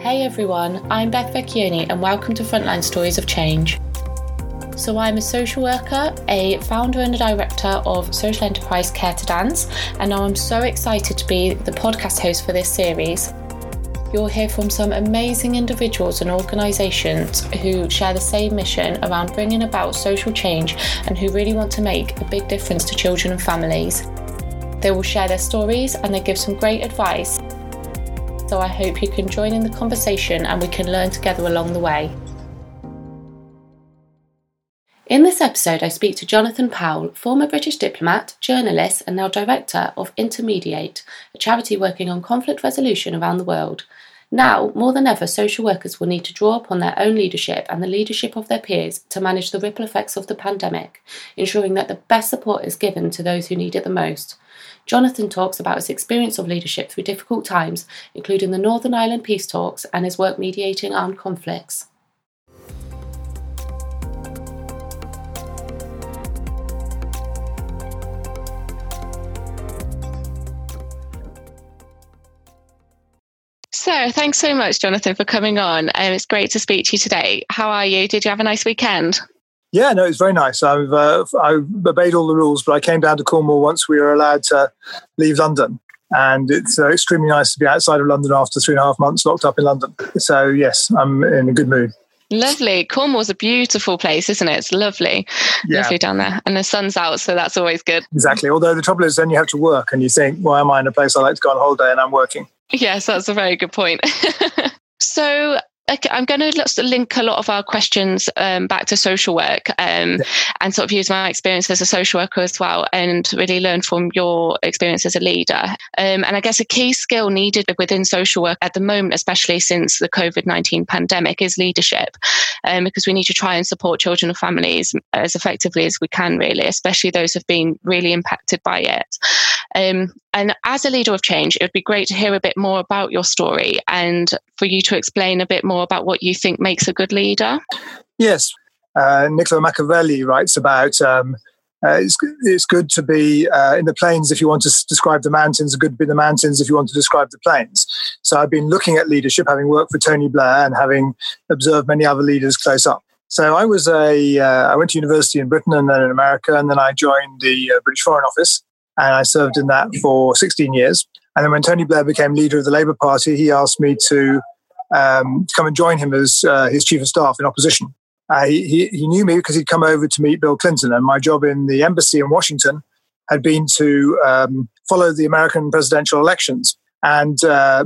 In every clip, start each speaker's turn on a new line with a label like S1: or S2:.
S1: Hey everyone, I'm Beth Vecchioni and welcome to Frontline Stories of Change. So, I'm a social worker, a founder and a director of social enterprise Care to Dance, and now I'm so excited to be the podcast host for this series. You'll hear from some amazing individuals and organisations who share the same mission around bringing about social change and who really want to make a big difference to children and families. They will share their stories and they give some great advice. So I hope you can join in the conversation and we can learn together along the way. In this episode, I speak to Jonathan Powell, former British diplomat, journalist, and now director of Inter Mediate, a charity working on conflict resolution around the world. Now, more than ever, social workers will need to draw upon their own leadership and the leadership of their peers to manage the ripple effects of the pandemic, ensuring that the best support is given to those who need it the most. Jonathan talks about his experience of leadership through difficult times, including the Northern Ireland peace talks and his work mediating armed conflicts. So, thanks so much, Jonathan, for coming on. Um, it's great to speak to you today. How are you? Did you have a nice weekend?
S2: Yeah, no, it was very nice. I've uh, I obeyed all the rules, but I came down to Cornwall once we were allowed to leave London, and it's uh, extremely nice to be outside of London after three and a half months locked up in London. So yes, I'm in a good mood.
S1: Lovely. Cornwall's a beautiful place, isn't it? It's lovely. Yeah. Lovely down there. And the sun's out, so that's always good.
S2: Exactly. Although the trouble is then you have to work and you think, why am I in a place I like to go on holiday and I'm working?
S1: Yes, that's a very good point. so I'm going to link a lot of our questions um, back to social work um, yeah. and sort of use my experience as a social worker as well and really learn from your experience as a leader. Um, and I guess a key skill needed within social work at the moment, especially since the COVID 19 pandemic, is leadership um, because we need to try and support children and families as effectively as we can, really, especially those who've been really impacted by it. Um, and as a leader of change, it would be great to hear a bit more about your story and for you to explain a bit more about what you think makes a good leader.
S2: Yes. Uh, Niccolo Machiavelli writes about um, uh, it's, it's good to be uh, in the plains if you want to describe the mountains, good to be in the mountains if you want to describe the plains. So I've been looking at leadership, having worked for Tony Blair and having observed many other leaders close up. So I was a uh, I went to university in Britain and then in America, and then I joined the uh, British Foreign Office and I served in that for 16 years. And then when Tony Blair became leader of the Labour Party, he asked me to, um, come and join him as uh, his chief of staff in opposition. Uh, he, he knew me because he'd come over to meet Bill Clinton, and my job in the embassy in Washington had been to um, follow the American presidential elections. And uh,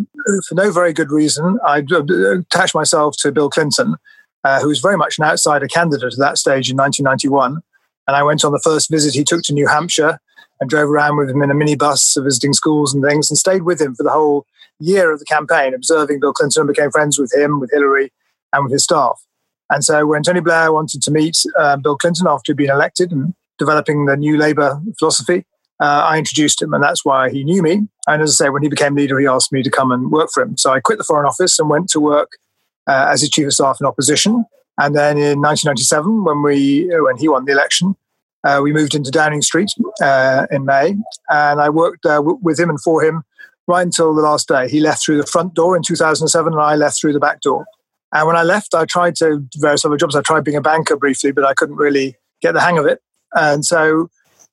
S2: for no very good reason, I attached myself to Bill Clinton, uh, who was very much an outsider candidate at that stage in 1991. And I went on the first visit he took to New Hampshire and drove around with him in a minibus visiting schools and things and stayed with him for the whole year of the campaign, observing Bill Clinton and became friends with him, with Hillary, and with his staff. And so when Tony Blair wanted to meet uh, Bill Clinton after he'd been elected and developing the new Labour philosophy, uh, I introduced him, and that's why he knew me. And as I say, when he became leader, he asked me to come and work for him. So I quit the Foreign Office and went to work uh, as his chief of staff in opposition. And then in 1997, when we when he won the election, uh, we moved into Downing Street uh, in May, and I worked uh, w- with him and for him right until the last day. He left through the front door in 2007, and I left through the back door. And when I left, I tried to various other jobs. I tried being a banker briefly, but I couldn't really get the hang of it. And so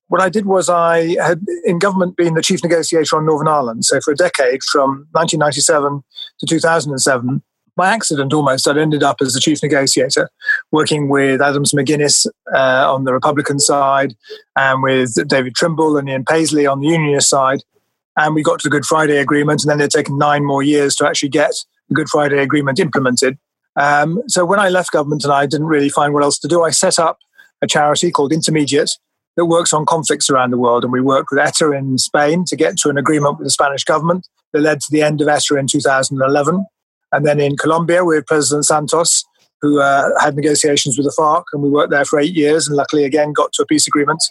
S2: what I did was I had in government been the chief negotiator on Northern Ireland. So for a decade, from 1997 to 2007, by accident almost, I'd ended up as the chief negotiator, working with Adams McGuinness uh, on the Republican side and with David Trimble and Ian Paisley on the Unionist side. And we got to the Good Friday Agreement, and then it had taken nine more years to actually get the Good Friday Agreement implemented. Um, so when I left government and I didn't really find what else to do, I set up a charity called Inter Mediate that works on conflicts around the world. And we worked with ETA in Spain to get to an agreement with the Spanish government that led to the end of ETA in 2011. And then in Colombia with President Santos, who uh, had negotiations with the FARC, and we worked there for eight years, and luckily again got to a peace agreement.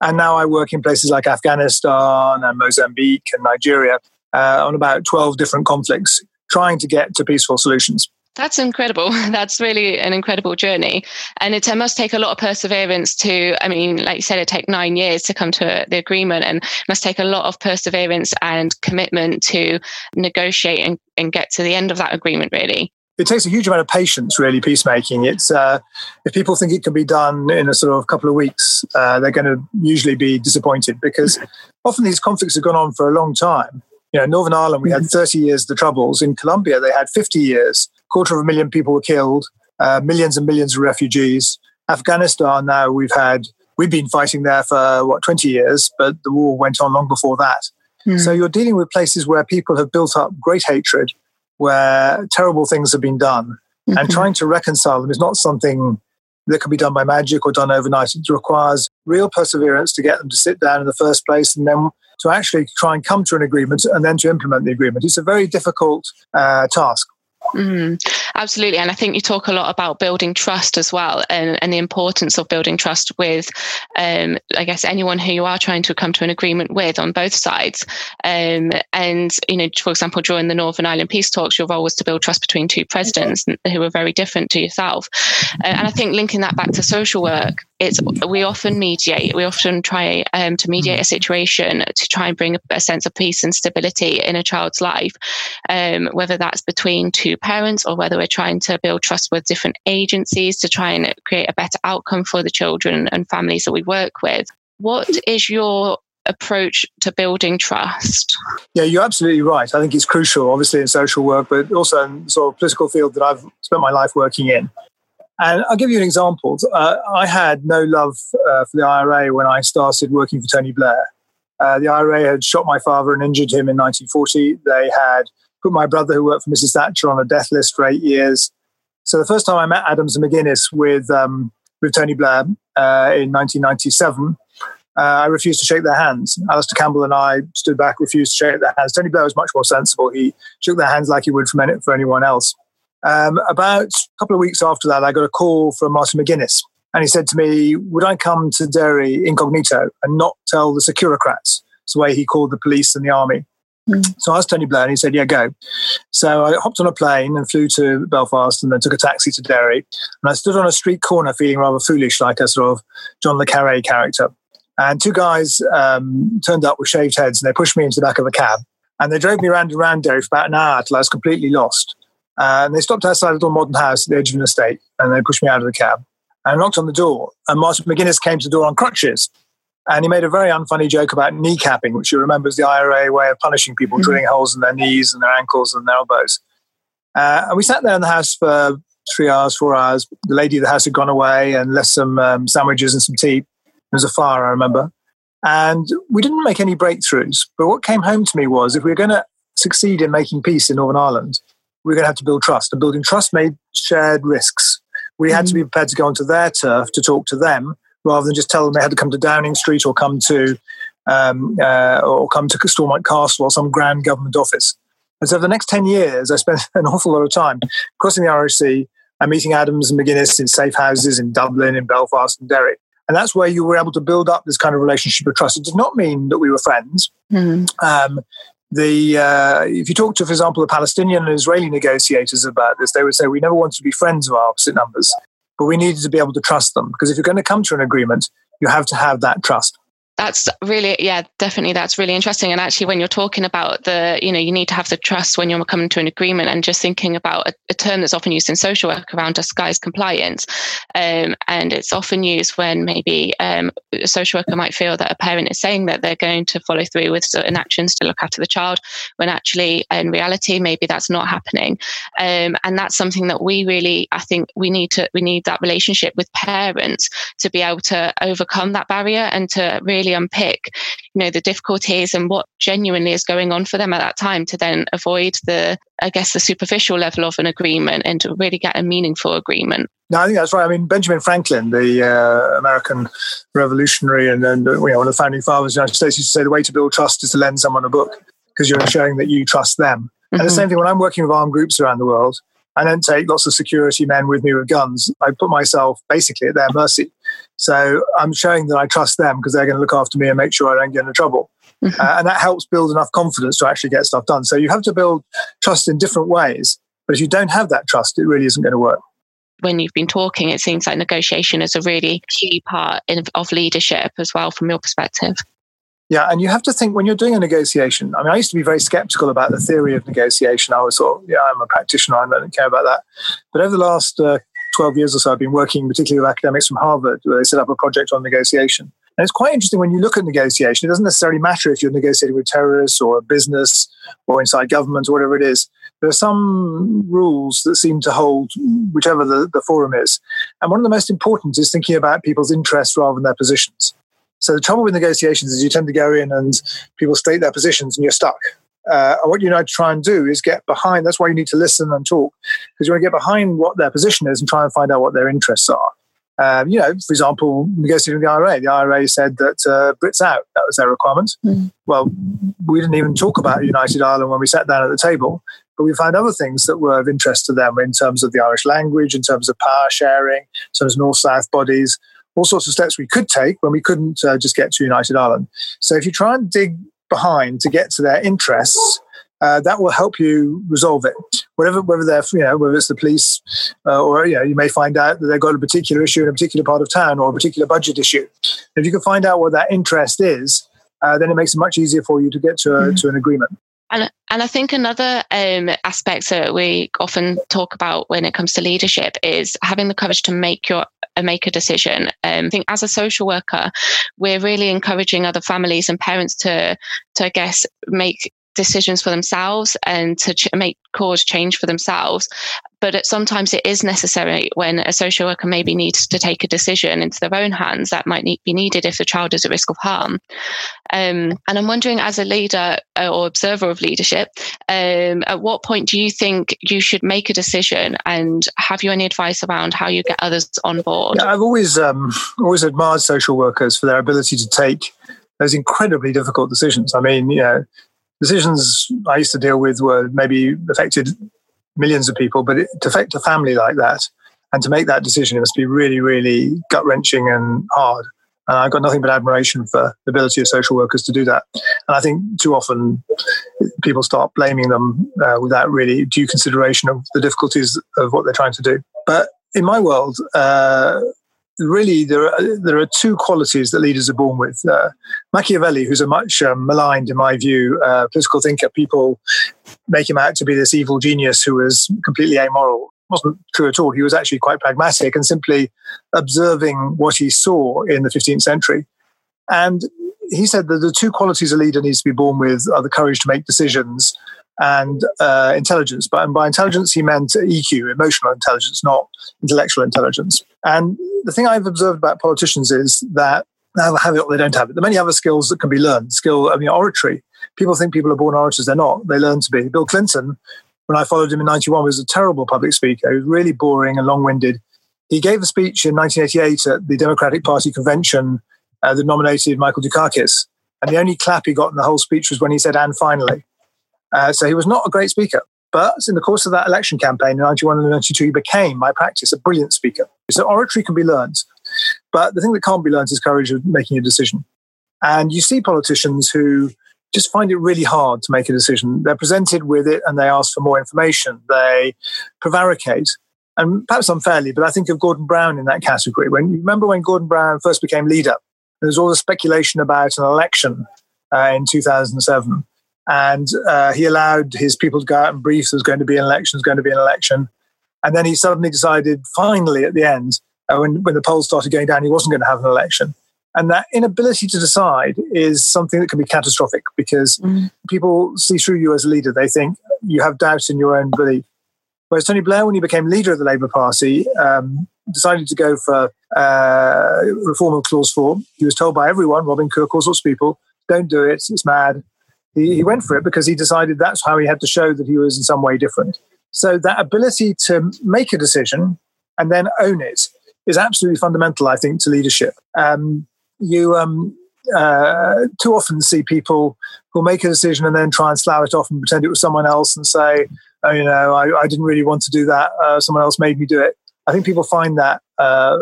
S2: And now I work in places like Afghanistan and Mozambique and Nigeria uh, on about 12 different conflicts, trying to get to peaceful solutions.
S1: That's incredible. That's really an incredible journey. And it must take a lot of perseverance to, I mean, like you said, it take nine years to come to the agreement and must take a lot of perseverance and commitment to negotiate and, and get to the end of that agreement, really
S2: it takes a huge amount of patience, really, peacemaking. It's uh, if people think it can be done in a sort of couple of weeks, uh, they're going to usually be disappointed because often these conflicts have gone on for a long time. You know, Northern Ireland, we had mm-hmm. 30 years of the Troubles. In Colombia, they had 50 years quarter of a million people were killed, uh, millions and millions of refugees. Afghanistan, now we've had, we've been fighting there for what, 20 years, but the war went on long before that. Mm. So you're dealing with places where people have built up great hatred, where terrible things have been done. Mm-hmm. And trying to reconcile them is not something that can be done by magic or done overnight. It requires real perseverance to get them to sit down in the first place and then to actually try and come to an agreement and then to implement the agreement. It's a very difficult uh, task.
S1: Mm, absolutely. And I think you talk a lot about building trust as well and, and the importance of building trust with, um, I guess, anyone who you are trying to come to an agreement with on both sides. Um, and, you know, for example, during the Northern Ireland peace talks, your role was to build trust between two presidents who were very different to yourself. Uh, and I think linking that back to social work, it's we often mediate we often try um, to mediate a situation to try and bring a, a, sense of peace and stability in a child's life um, whether that's between two parents or whether we're trying to build trust with different agencies to try and create a better outcome for the children and families that we work with what is your approach to building trust?
S2: Yeah, you're absolutely right. I think it's crucial, obviously, in social work, but also in the sort of political field that I've spent my life working in. And I'll give you an example. Uh, I had no love uh, for the IRA when I started working for Tony Blair. Uh, the IRA had shot my father and injured him in 1940. They had put my brother, who worked for Mrs. Thatcher, on a death list for eight years. So the first time I met Adams and McGuinness with um, with Tony Blair uh, in 1997, uh, I refused to shake their hands. Alastair Campbell and I stood back, refused to shake their hands. Tony Blair was much more sensible. He shook their hands like he would for anyone else. Um, about a couple of weeks after that, I got a call from Martin McGuinness, and he said to me, Would I come to Derry incognito and not tell the Securocrats? It's the way he called the police and the army. Mm. So I asked Tony Blair, and he said, Yeah, go. So I hopped on a plane and flew to Belfast and then took a taxi to Derry. And I stood on a street corner feeling rather foolish, like a sort of John Le Carre character. And two guys um, turned up with shaved heads and they pushed me into the back of a cab. And they drove me around and around Derry for about an hour till I was completely lost. And they stopped outside a little modern house at the edge of an estate and they pushed me out of the cab. And I knocked on the door, and Martin McGuinness came to the door on crutches. And he made a very unfunny joke about kneecapping, which you remember is the IRA way of punishing people, mm-hmm. drilling holes in their knees and their ankles and their elbows. Uh, and we sat there in the house for three hours, four hours. The lady of the house had gone away and left some um, sandwiches and some tea. There was a fire, I remember. And we didn't make any breakthroughs. But what came home to me was if we were going to succeed in making peace in Northern Ireland, we're going to have to build trust. And building trust made shared risks. We had mm-hmm. to be prepared to go onto their turf to talk to them rather than just tell them they had to come to Downing Street or come to um, uh, or come to Stormont Castle or some grand government office. And so for the next 10 years, I spent an awful lot of time crossing the Sea and meeting Adams and McGuinness in safe houses in Dublin, in Belfast, and Derry. And that's where you were able to build up this kind of relationship of trust. It did not mean that we were friends. Mm-hmm. Um, the uh, if you talk to, for example, the Palestinian and Israeli negotiators about this, they would say we never wanted to be friends of our opposite numbers, but we needed to be able to trust them because if you're going to come to an agreement, you have to have that trust
S1: that's really yeah definitely that's really interesting. And actually when you're talking about the you know you need to have the trust when you're coming to an agreement and just thinking about a, a term that's often used in social work around disguised compliance um, and it's often used when maybe um, a social worker might feel that a parent is saying that they're going to follow through with certain actions to look after the child when actually in reality maybe that's not happening. Um, and that's something that we really i think we need to we need that relationship with parents to be able to overcome that barrier and to really really unpick, you know, the difficulties and what genuinely is going on for them at that time to then avoid the, I guess, the superficial level of an agreement and to really get a meaningful agreement.
S2: No, I think that's right. I mean, Benjamin Franklin, the uh, American revolutionary and, and you know, one of the founding fathers of the United States, used to say the way to build trust is to lend someone a book because you're showing that you trust them. Mm-hmm. And the mm-hmm. same thing when I'm working with armed groups around the world, I don't take lots of security men with me with guns. I put myself basically at their mercy. So I'm showing that I trust them because they're going to look after me and make sure I don't get into trouble. Mm-hmm. Uh, and that helps build enough confidence to actually get stuff done. So you have to build trust in different ways. But if you don't have that trust, it really isn't going to work
S1: when you've been talking, it seems like negotiation is a really key part in, of leadership as well, from your perspective.
S2: Yeah, and you have to think when you're doing a negotiation. I mean, I used to be very skeptical about the theory of negotiation. I was thought, yeah, I'm a practitioner, I don't care about that. But over the last uh, 12 years or so, I've been working particularly with academics from Harvard, where they set up a project on negotiation. And it's quite interesting when you look at negotiation, it doesn't necessarily matter if you're negotiating with terrorists or a business or inside government or whatever it is. There are some rules that seem to hold whichever the, the forum is. And one of the most important is thinking about people's interests rather than their positions. So the trouble with negotiations is you tend to go in and people state their positions and you're stuck. Uh, what you need to try and do is get behind. That's why you need to listen and talk because you want to get behind what their position is and try and find out what their interests are. Um, you know, for example, negotiating the IRA, the IRA said that uh, Brits out. That was their requirement. Mm. Well, we didn't even talk about United Ireland when we sat down at the table, but we found other things that were of interest to them in terms of the Irish language, in terms of power sharing, in terms of north-south bodies, all sorts of steps we could take when we couldn't uh, just get to United Ireland. So if you try and dig behind to get to their interests, uh, that will help you resolve it. Whatever, whether they're, you know, whether it's the police, uh, or you know, you may find out that they've got a particular issue in a particular part of town or a particular budget issue. If you can find out what that interest is, uh, then it makes it much easier for you to get to, a, mm-hmm. to an agreement.
S1: And, and I think another um, aspect that we often talk about when it comes to leadership is having the courage to make your uh, make a decision. Um, I think as a social worker, we're really encouraging other families and parents to to I guess make decisions for themselves and to ch- make cause change for themselves. But sometimes it is necessary when a social worker maybe needs to take a decision into their own hands that might need, be needed if the child is at risk of harm. Um, and I'm wondering, as a leader uh, or observer of leadership, um, at what point do you think you should make a decision? And have you any advice around how you get others on board?
S2: Yeah, I've always um, always admired social workers for their ability to take those incredibly difficult decisions. I mean, you know, decisions I used to deal with were maybe affected millions of people, but it, to affect a family like that and to make that decision, it must be really, really gut wrenching and hard. And I've got nothing but admiration for the ability of social workers to do that. And I think too often people start blaming them uh, without really due consideration of the difficulties of what they're trying to do. But in my world, uh, really there are, there are two qualities that leaders are born with. Uh, Machiavelli, who's a much um, maligned, in my view, uh, political thinker, people make him out to be this evil genius who was completely amoral. It wasn't true at all. He was actually quite pragmatic and simply observing what he saw in the 15th century. And he said that the two qualities a leader needs to be born with are the courage to make decisions and uh, intelligence. But and by intelligence, he meant EQ, emotional intelligence, not intellectual intelligence. And the thing I've observed about politicians is that they have it or they don't have it. There are many other skills that can be learned. Skill, I mean, oratory. People think people are born orators. They're not. They learn to be. Bill Clinton, when I followed him in 91, was a terrible public speaker. He was really boring and long winded. He gave a speech in 1988 at the Democratic Party convention uh, that nominated Michael Dukakis. And the only clap he got in the whole speech was when he said, and finally. Uh, so he was not a great speaker. But in the course of that election campaign in 91 and 92, he became, my practice, a brilliant speaker. So oratory can be learned. But the thing that can't be learned is courage of making a decision. And you see politicians who just find it really hard to make a decision. They're presented with it and they ask for more information. They prevaricate. And perhaps unfairly, but I think of Gordon Brown in that category. When you remember when Gordon Brown first became leader, there was all the speculation about an election uh, in 2007 and uh, he allowed his people to go out and brief there's going to be an election, there's going to be an election. And then he suddenly decided, finally, at the end, uh, when, when the polls started going down, he wasn't going to have an election. And that inability to decide is something that can be catastrophic because mm. people see through you as a leader. They think you have doubts in your own belief. Whereas Tony Blair, when he became leader of the Labour Party, um, decided to go for uh, reform of Clause 4. He was told by everyone, Robin Cook, all sorts of people, don't do it, it's mad. He, he went for it because he decided that's how he had to show that he was in some way different. So that ability to make a decision and then own it is absolutely fundamental, I think, to leadership. Um, you um, uh, too often see people who make a decision and then try and slough it off and pretend it was someone else and say, oh, you know, I, I didn't really want to do that. Uh, someone else made me do it. I think people find that uh,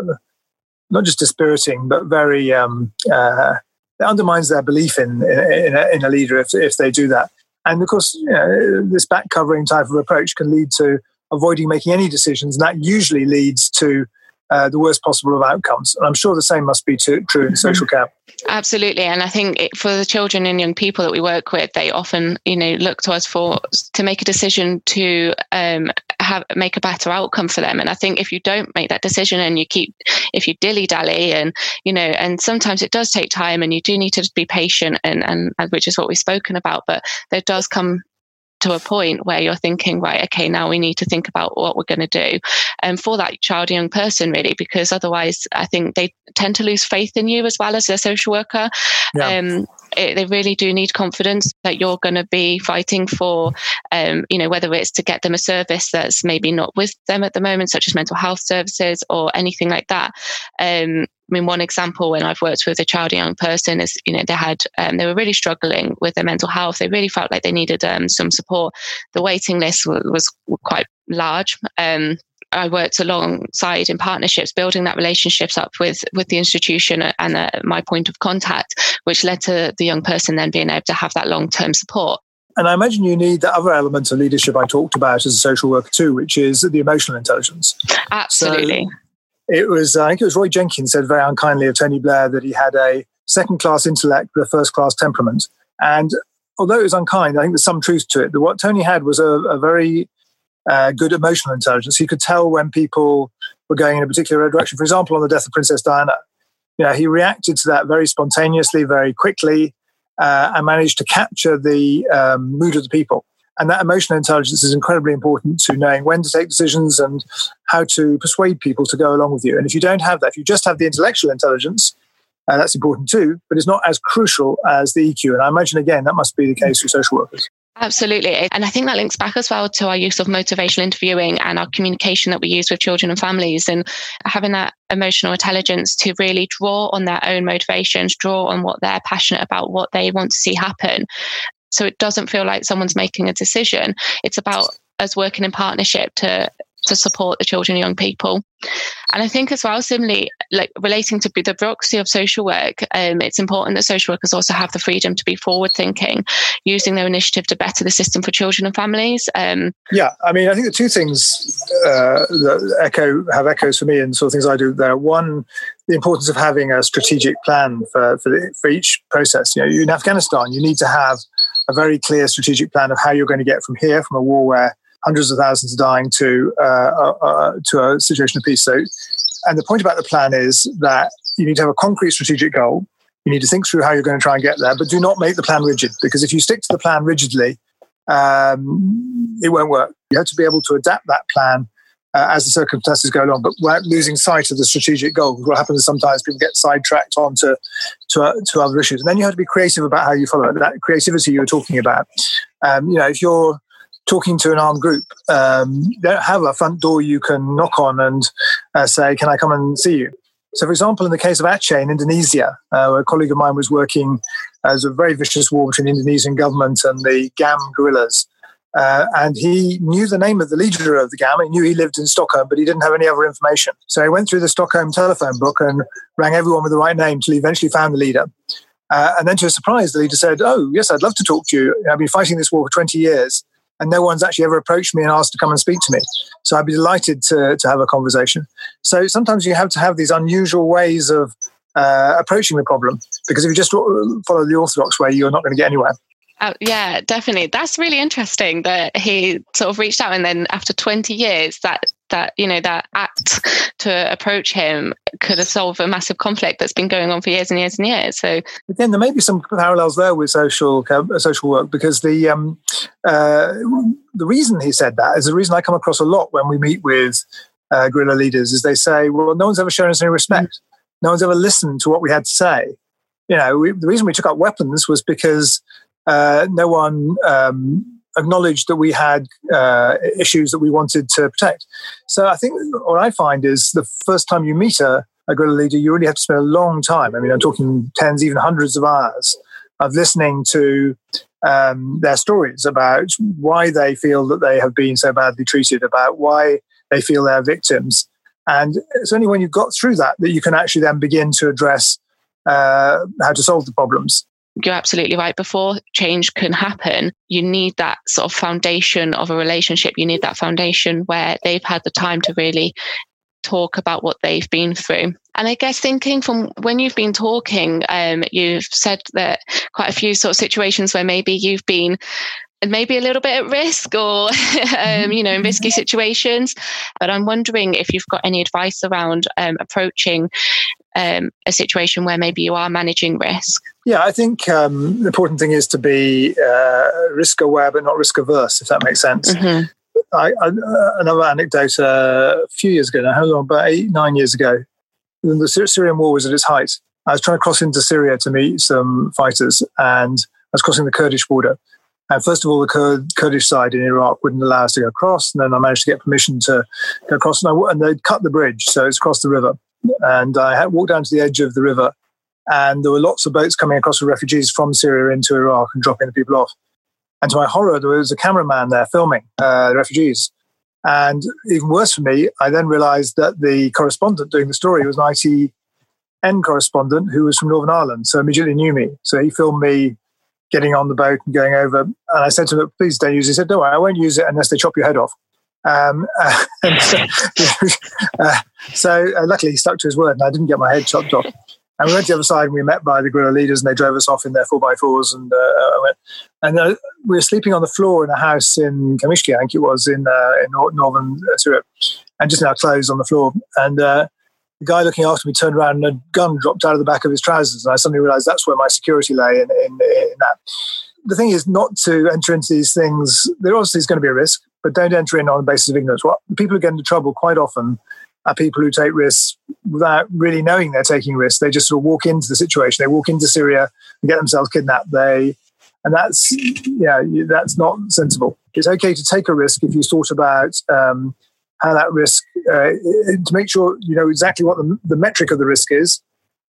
S2: not just dispiriting, but very um, uh, it undermines their belief in in a, in a, leader if if they do that. And of course, you know, this back covering type of approach can lead to avoiding making any decisions. And that usually leads to uh, the worst possible of outcomes. And I'm sure the same must be to, true in mm-hmm. social care.
S1: Absolutely, and I think it, for the children and young people that we work with, they often, you know, look to us for to make a decision to um, have make a better outcome for them. And I think if you don't make that decision and you keep, if you dilly dally, and you know, and sometimes it does take time, and you do need to be patient, and and, and which is what we've spoken about. But there does come to a point where you're thinking, right, okay, now we need to think about what we're going to do um, for that child, young person, really, because otherwise I think they tend to lose faith in you as well as a social worker. Yeah. Um, it, they really do need confidence that you're going to be fighting for, um, you know, whether it's to get them a service that's maybe not with them at the moment, such as mental health services or anything like that. Um, I mean, one example when I've worked with a child, a young person is, you know, they had, um, they were really struggling with their mental health. They really felt like they needed um, some support. The waiting list w- was quite large. Um, I worked alongside in partnerships, building that relationships up with with the institution and uh, my point of contact, which led to the young person then being able to have that long term support.
S2: And I imagine you need the other element of leadership I talked about as a social worker too, which is the emotional intelligence.
S1: Absolutely. So
S2: it was, I think it was Roy Jenkins said very unkindly of Tony Blair that he had a second class intellect but a first class temperament. And although it was unkind, I think there's some truth to it. That what Tony had was a, a very uh, good emotional intelligence. He could tell when people were going in a particular direction. For example, on the death of Princess Diana, you know, he reacted to that very spontaneously, very quickly, uh, and managed to capture the um, mood of the people. And that emotional intelligence is incredibly important to knowing when to take decisions and how to persuade people to go along with you. And if you don't have that, if you just have the intellectual intelligence, uh, that's important too, but it's not as crucial as the EQ. And I imagine, again, that must be the case for social workers.
S1: Absolutely. And I think that links back as well to our use of motivational interviewing and our communication that we use with children and families and having that emotional intelligence to really draw on their own motivations, draw on what they're passionate about, what they want to see happen. So it doesn't feel like someone's making a decision. It's about us working in partnership to to support the children and young people. And I think as well, similarly, like relating to the bureaucracy of social work, um, it's important that social workers also have the freedom to be forward thinking, using their initiative to better the system for children and families. Um,
S2: yeah, I mean, I think the two things uh, that echo have echoes for me and sort of things I do there. One, the importance of having a strategic plan for for, the, for each process. You know, in Afghanistan, you need to have a very clear strategic plan of how you're going to get from here, from a war where hundreds of thousands are dying to uh, uh, uh, to a situation of peace. So, and the point about the plan is that you need to have a concrete strategic goal. You need to think through how you're going to try and get there, but do not make the plan rigid because if you stick to the plan rigidly, um, it won't work. You have to be able to adapt that plan uh, as the circumstances go along, but without losing sight of the strategic goal. What happens is sometimes people get sidetracked onto to, uh, to other issues, and then you have to be creative about how you follow it. That creativity you were talking about. Um, you know, if you're talking to an armed group. Um, they don't have a front door you can knock on and uh, say, Can I come and see you? So, for example, in the case of Aceh in Indonesia, uh, a colleague of mine was working as a very vicious war between the Indonesian government and the GAM guerrillas. Uh, and he knew the name of the leader of the GAM. He knew he lived in Stockholm, but he didn't have any other information. So he went through the Stockholm telephone book and rang everyone with the right name till he eventually found the leader. Uh, and then, to his surprise, the leader said, Oh, yes, I'd love to talk to you. I've been fighting this war for 20 years and no one's actually ever approached me and asked to come and speak to me. So I'd be delighted to, to have a conversation. So sometimes you have to have these unusual ways of uh, approaching the problem because if you just follow the orthodox way, you're not going to get anywhere.
S1: Uh, yeah, definitely. That's really interesting that he sort of reached out, and then after 20 years, that that you know that act to approach him could have solved a massive conflict that's been going on for years and years and years. So
S2: again, there may be some parallels there with social uh, social work because the um, uh, the reason he said that is the reason I come across a lot when we meet with uh, guerrilla leaders is they say, well, no one's ever shown us any respect. No one's ever listened to what we had to say. You know, we, the reason we took up weapons was because uh, no one um, acknowledged that we had uh, issues that we wanted to protect. So I think what I find is the first time you meet a, a guerrilla leader, you really have to spend a long time. I mean, I'm talking tens, even hundreds of hours of listening to um, their stories about why they feel that they have been so badly treated, about why they feel they're victims. And it's only when you've got through that that you can actually then begin to address uh, how to solve the problems
S1: you're absolutely right. Before change can happen, you need that sort of foundation of a relationship. You need that foundation where they've had the time to really talk about what they've been through. And I guess thinking from when you've been talking, um, you've said that quite a few sort of situations where maybe you've been maybe a little bit at risk or um, you know in risky situations but i'm wondering if you've got any advice around um, approaching um, a situation where maybe you are managing risk
S2: yeah i think um, the important thing is to be uh, risk aware but not risk averse if that makes sense mm-hmm. I, I, uh, another anecdote uh, a few years ago now how long about eight nine years ago the syrian war was at its height i was trying to cross into syria to meet some fighters and i was crossing the kurdish border and first of all, the Kurd, Kurdish side in Iraq wouldn't allow us to go across. And then I managed to get permission to go across. And, I, and they'd cut the bridge, so it's across the river. And I walked down to the edge of the river, and there were lots of boats coming across with refugees from Syria into Iraq and dropping the people off. And to my horror, there was a cameraman there filming uh, the refugees. And even worse for me, I then realized that the correspondent doing the story was an ITN correspondent who was from Northern Ireland, so immediately knew me. So he filmed me getting on the boat and going over. And I said to him, please don't use it. He said, no, I won't use it unless they chop your head off. Um, uh, so, uh, so uh, luckily he stuck to his word and I didn't get my head chopped off. And we went to the other side and we met by the guerrilla leaders and they drove us off in their 4x4s. And, uh, went, and uh, we were sleeping on the floor in a house in Qamishli, I think it was, in, uh, in northern Syria, and just now clothes on the floor. And the guy looking after me turned around and a gun dropped out of the back of his trousers. And I suddenly realized that's where my security lay in, in, in that. The thing is not to enter into these things. There obviously is going to be a risk, but don't enter in on the basis of ignorance. What the people who get into trouble quite often are people who take risks without really knowing they're taking risks. They just sort of walk into the situation. They walk into Syria and get themselves kidnapped. They and that's yeah, that's not sensible. It's okay to take a risk if you thought about um, how that risk uh, to make sure you know exactly what the, the metric of the risk is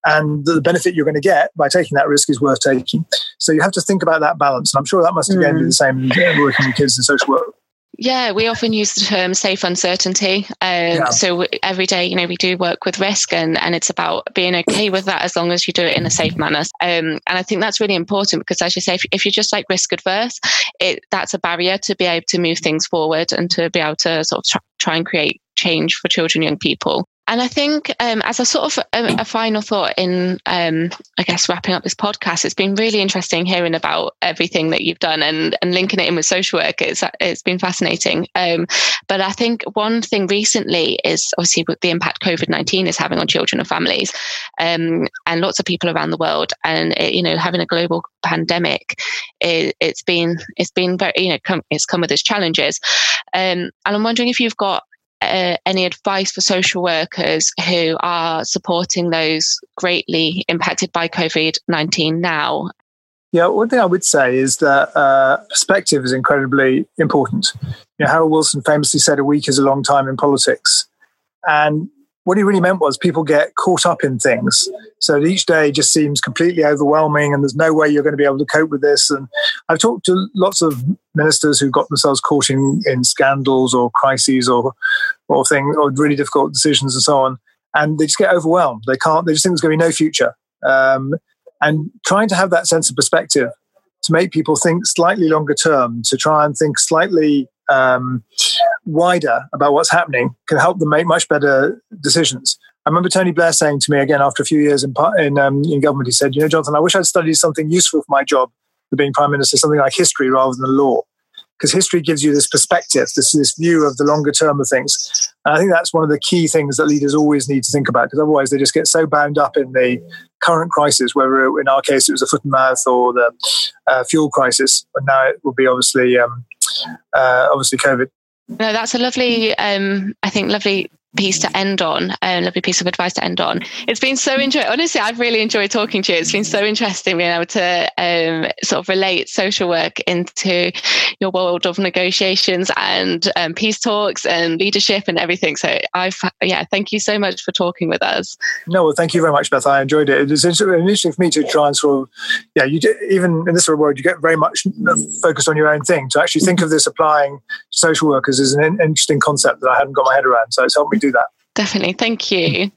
S2: and the benefit you're going to get by taking that risk is worth taking. So you have to think about that balance. And I'm sure that must again mm. be the same working with kids in social work.
S1: Yeah, we often use the term safe uncertainty. Um, yeah. So every day, you know, we do work with risk, and and it's about being okay with that as long as you do it in a safe manner. Um, and I think that's really important because, as you say, if, if you're just like risk adverse, it that's a barrier to be able to move things forward and to be able to sort of try, try and create change for children, young people. And I think, um, as a sort of a, a final thought in, um, I guess, wrapping up this podcast, it's been really interesting hearing about everything that you've done and, and linking it in with social work. It's, it's been fascinating. Um, but I think one thing recently is obviously the impact COVID 19 is having on children and families um, and lots of people around the world. And, it, you know, having a global pandemic, it, has been, it's been very, you know, come, it's come with its challenges. Um, and I'm wondering if you've got uh, any advice for social workers who are supporting those greatly impacted by COVID 19 now?
S2: Yeah, one thing I would say is that uh, perspective is incredibly important. You know, Harold Wilson famously said, "A week is a long time in politics," and what he really meant was people get caught up in things. So each day just seems completely overwhelming, and there's no way you're going to be able to cope with this. And I've talked to lots of ministers who got themselves caught in, in scandals or crises or or things or really difficult decisions and so on, and they just get overwhelmed. They can't. They just think there's going to be no future. Um, and trying to have that sense of perspective to make people think slightly longer term, to try and think slightly um, wider about what's happening can help them make much better decisions. I remember Tony Blair saying to me again after a few years in, in, um, in government, he said, You know, Jonathan, I wish I'd studied something useful for my job for being prime minister, something like history rather than law. Because history gives you this perspective, this, this view of the longer term of things. And I think that's one of the key things that leaders always need to think about, because otherwise they just get so bound up in the current crisis, whether in our case it was the foot and mouth or the uh, fuel crisis, but now it will be obviously um, uh, obviously COVID.
S1: No, that's a lovely, um, I think, lovely piece to end on, a lovely piece of advice to end on. It's been so interesting. Honestly, I've really enjoyed talking to you. It's been so interesting being able to um, sort of relate social work into your world of negotiations and um, peace talks and leadership and everything. So I've, yeah, thank you so much for talking with us.
S2: No, well, thank you very much, Beth. I enjoyed it. It was interesting for me to try and sort of, yeah, you do, even in this sort of world, you get very much focused on your own thing. To actually think of this applying social workers is an interesting concept that I hadn't got my head around. So it's helped me do that.
S1: Definitely. Thank you.